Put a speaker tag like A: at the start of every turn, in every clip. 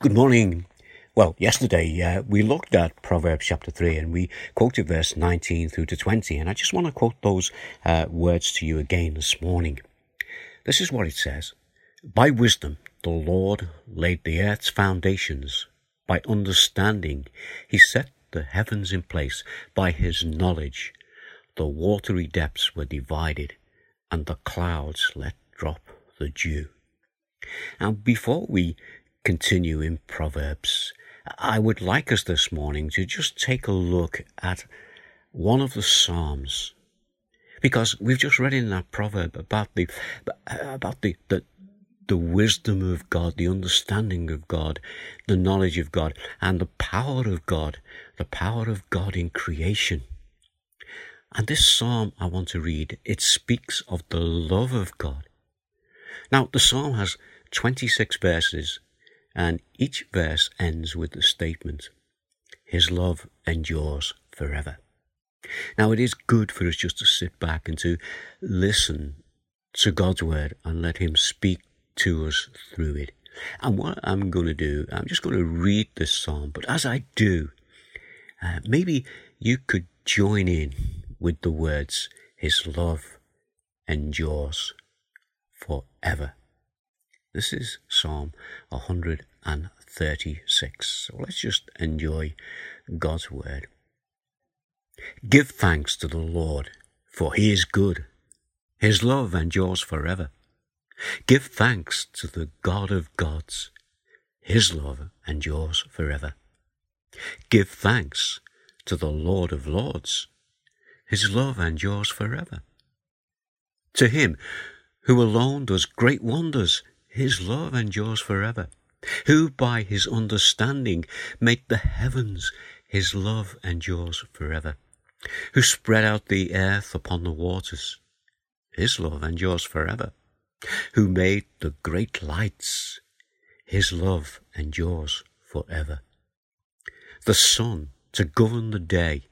A: Good morning. Well, yesterday uh, we looked at Proverbs chapter 3 and we quoted verse 19 through to 20, and I just want to quote those uh, words to you again this morning. This is what it says By wisdom the Lord laid the earth's foundations, by understanding he set the heavens in place, by his knowledge the watery depths were divided, and the clouds let drop the dew. And before we continue in Proverbs, I would like us this morning to just take a look at one of the Psalms. Because we've just read in that proverb about the about the, the the wisdom of God, the understanding of God, the knowledge of God, and the power of God, the power of God in creation. And this psalm I want to read, it speaks of the love of God. Now, the psalm has 26 verses and each verse ends with the statement, His love endures forever. Now, it is good for us just to sit back and to listen to God's word and let Him speak to us through it. And what I'm going to do, I'm just going to read this psalm, but as I do, uh, maybe you could join in with the words, His love endures forever. This is Psalm 136. So let's just enjoy God's word. Give thanks to the Lord, for he is good. His love endures forever. Give thanks to the God of gods. His love endures forever. Give thanks to the Lord of lords. His love endures forever. To him who alone does great wonders, his love endures forever. Who by his understanding made the heavens, his love endures forever. Who spread out the earth upon the waters, his love endures forever. Who made the great lights, his love endures forever. The sun to govern the day,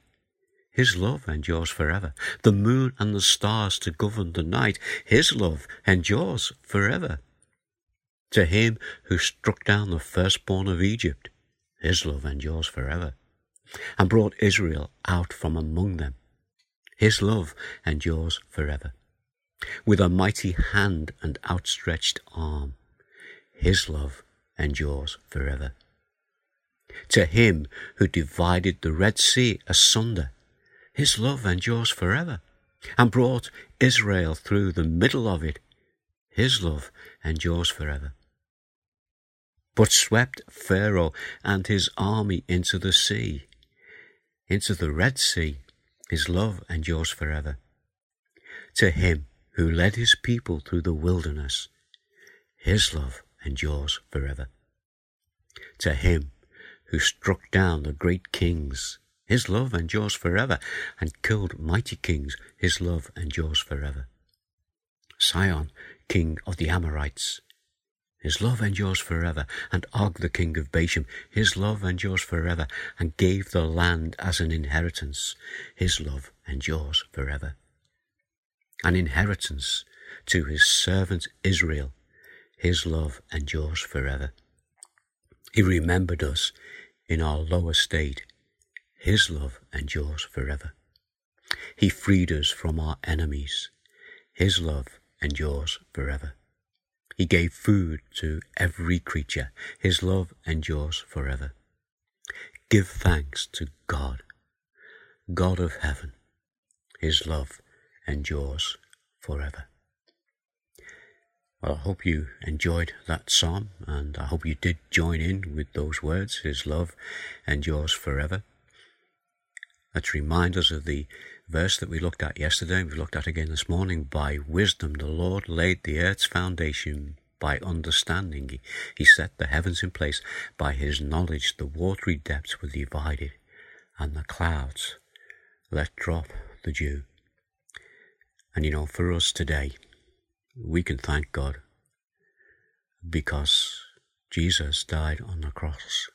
A: his love endures forever. The moon and the stars to govern the night, his love endures forever. To him who struck down the firstborn of Egypt, his love endures forever, and brought Israel out from among them. His love endures forever. With a mighty hand and outstretched arm, his love endures forever. To him who divided the Red Sea asunder, his love endures forever, and brought Israel through the middle of it, his love endures forever but swept Pharaoh and his army into the sea, into the Red Sea. His love endures forever. To him who led his people through the wilderness, his love endures forever. To him who struck down the great kings, his love endures forever, and killed mighty kings, his love endures forever. Sihon, king of the Amorites, his love endures forever. And Og, the king of Bashan, his love endures forever, and gave the land as an inheritance. His love endures forever. An inheritance to his servant Israel. His love endures forever. He remembered us in our low estate. His love endures forever. He freed us from our enemies. His love endures forever. He gave food to every creature. His love endures forever. Give thanks to God, God of heaven. His love endures forever. Well, I hope you enjoyed that psalm and I hope you did join in with those words. His love endures forever. Let's remind us of the verse that we looked at yesterday, and we looked at again this morning. By wisdom the Lord laid the earth's foundation. By understanding he, he set the heavens in place. By his knowledge the watery depths were divided, and the clouds let drop the dew. And you know, for us today, we can thank God because Jesus died on the cross.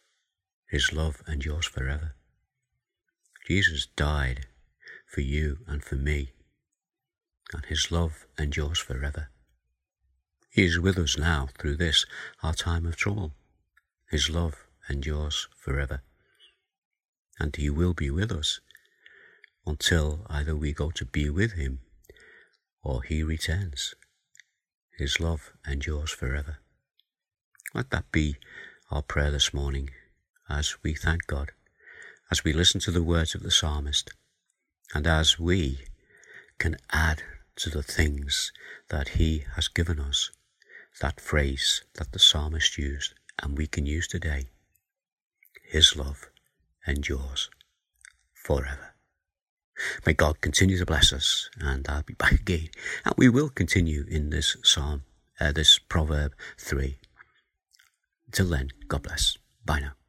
A: His love endures forever. Jesus died for you and for me, and his love endures forever. He is with us now through this, our time of trouble. His love endures forever. And He will be with us until either we go to be with Him or He returns. His love endures forever. Let that be our prayer this morning as we thank God, as we listen to the words of the psalmist, and as we can add to the things that He has given us that phrase that the psalmist used and we can use today. His love endures forever. May God continue to bless us, and I'll be back again, and we will continue in this psalm, uh, this proverb three. Till then, God bless. Bye now.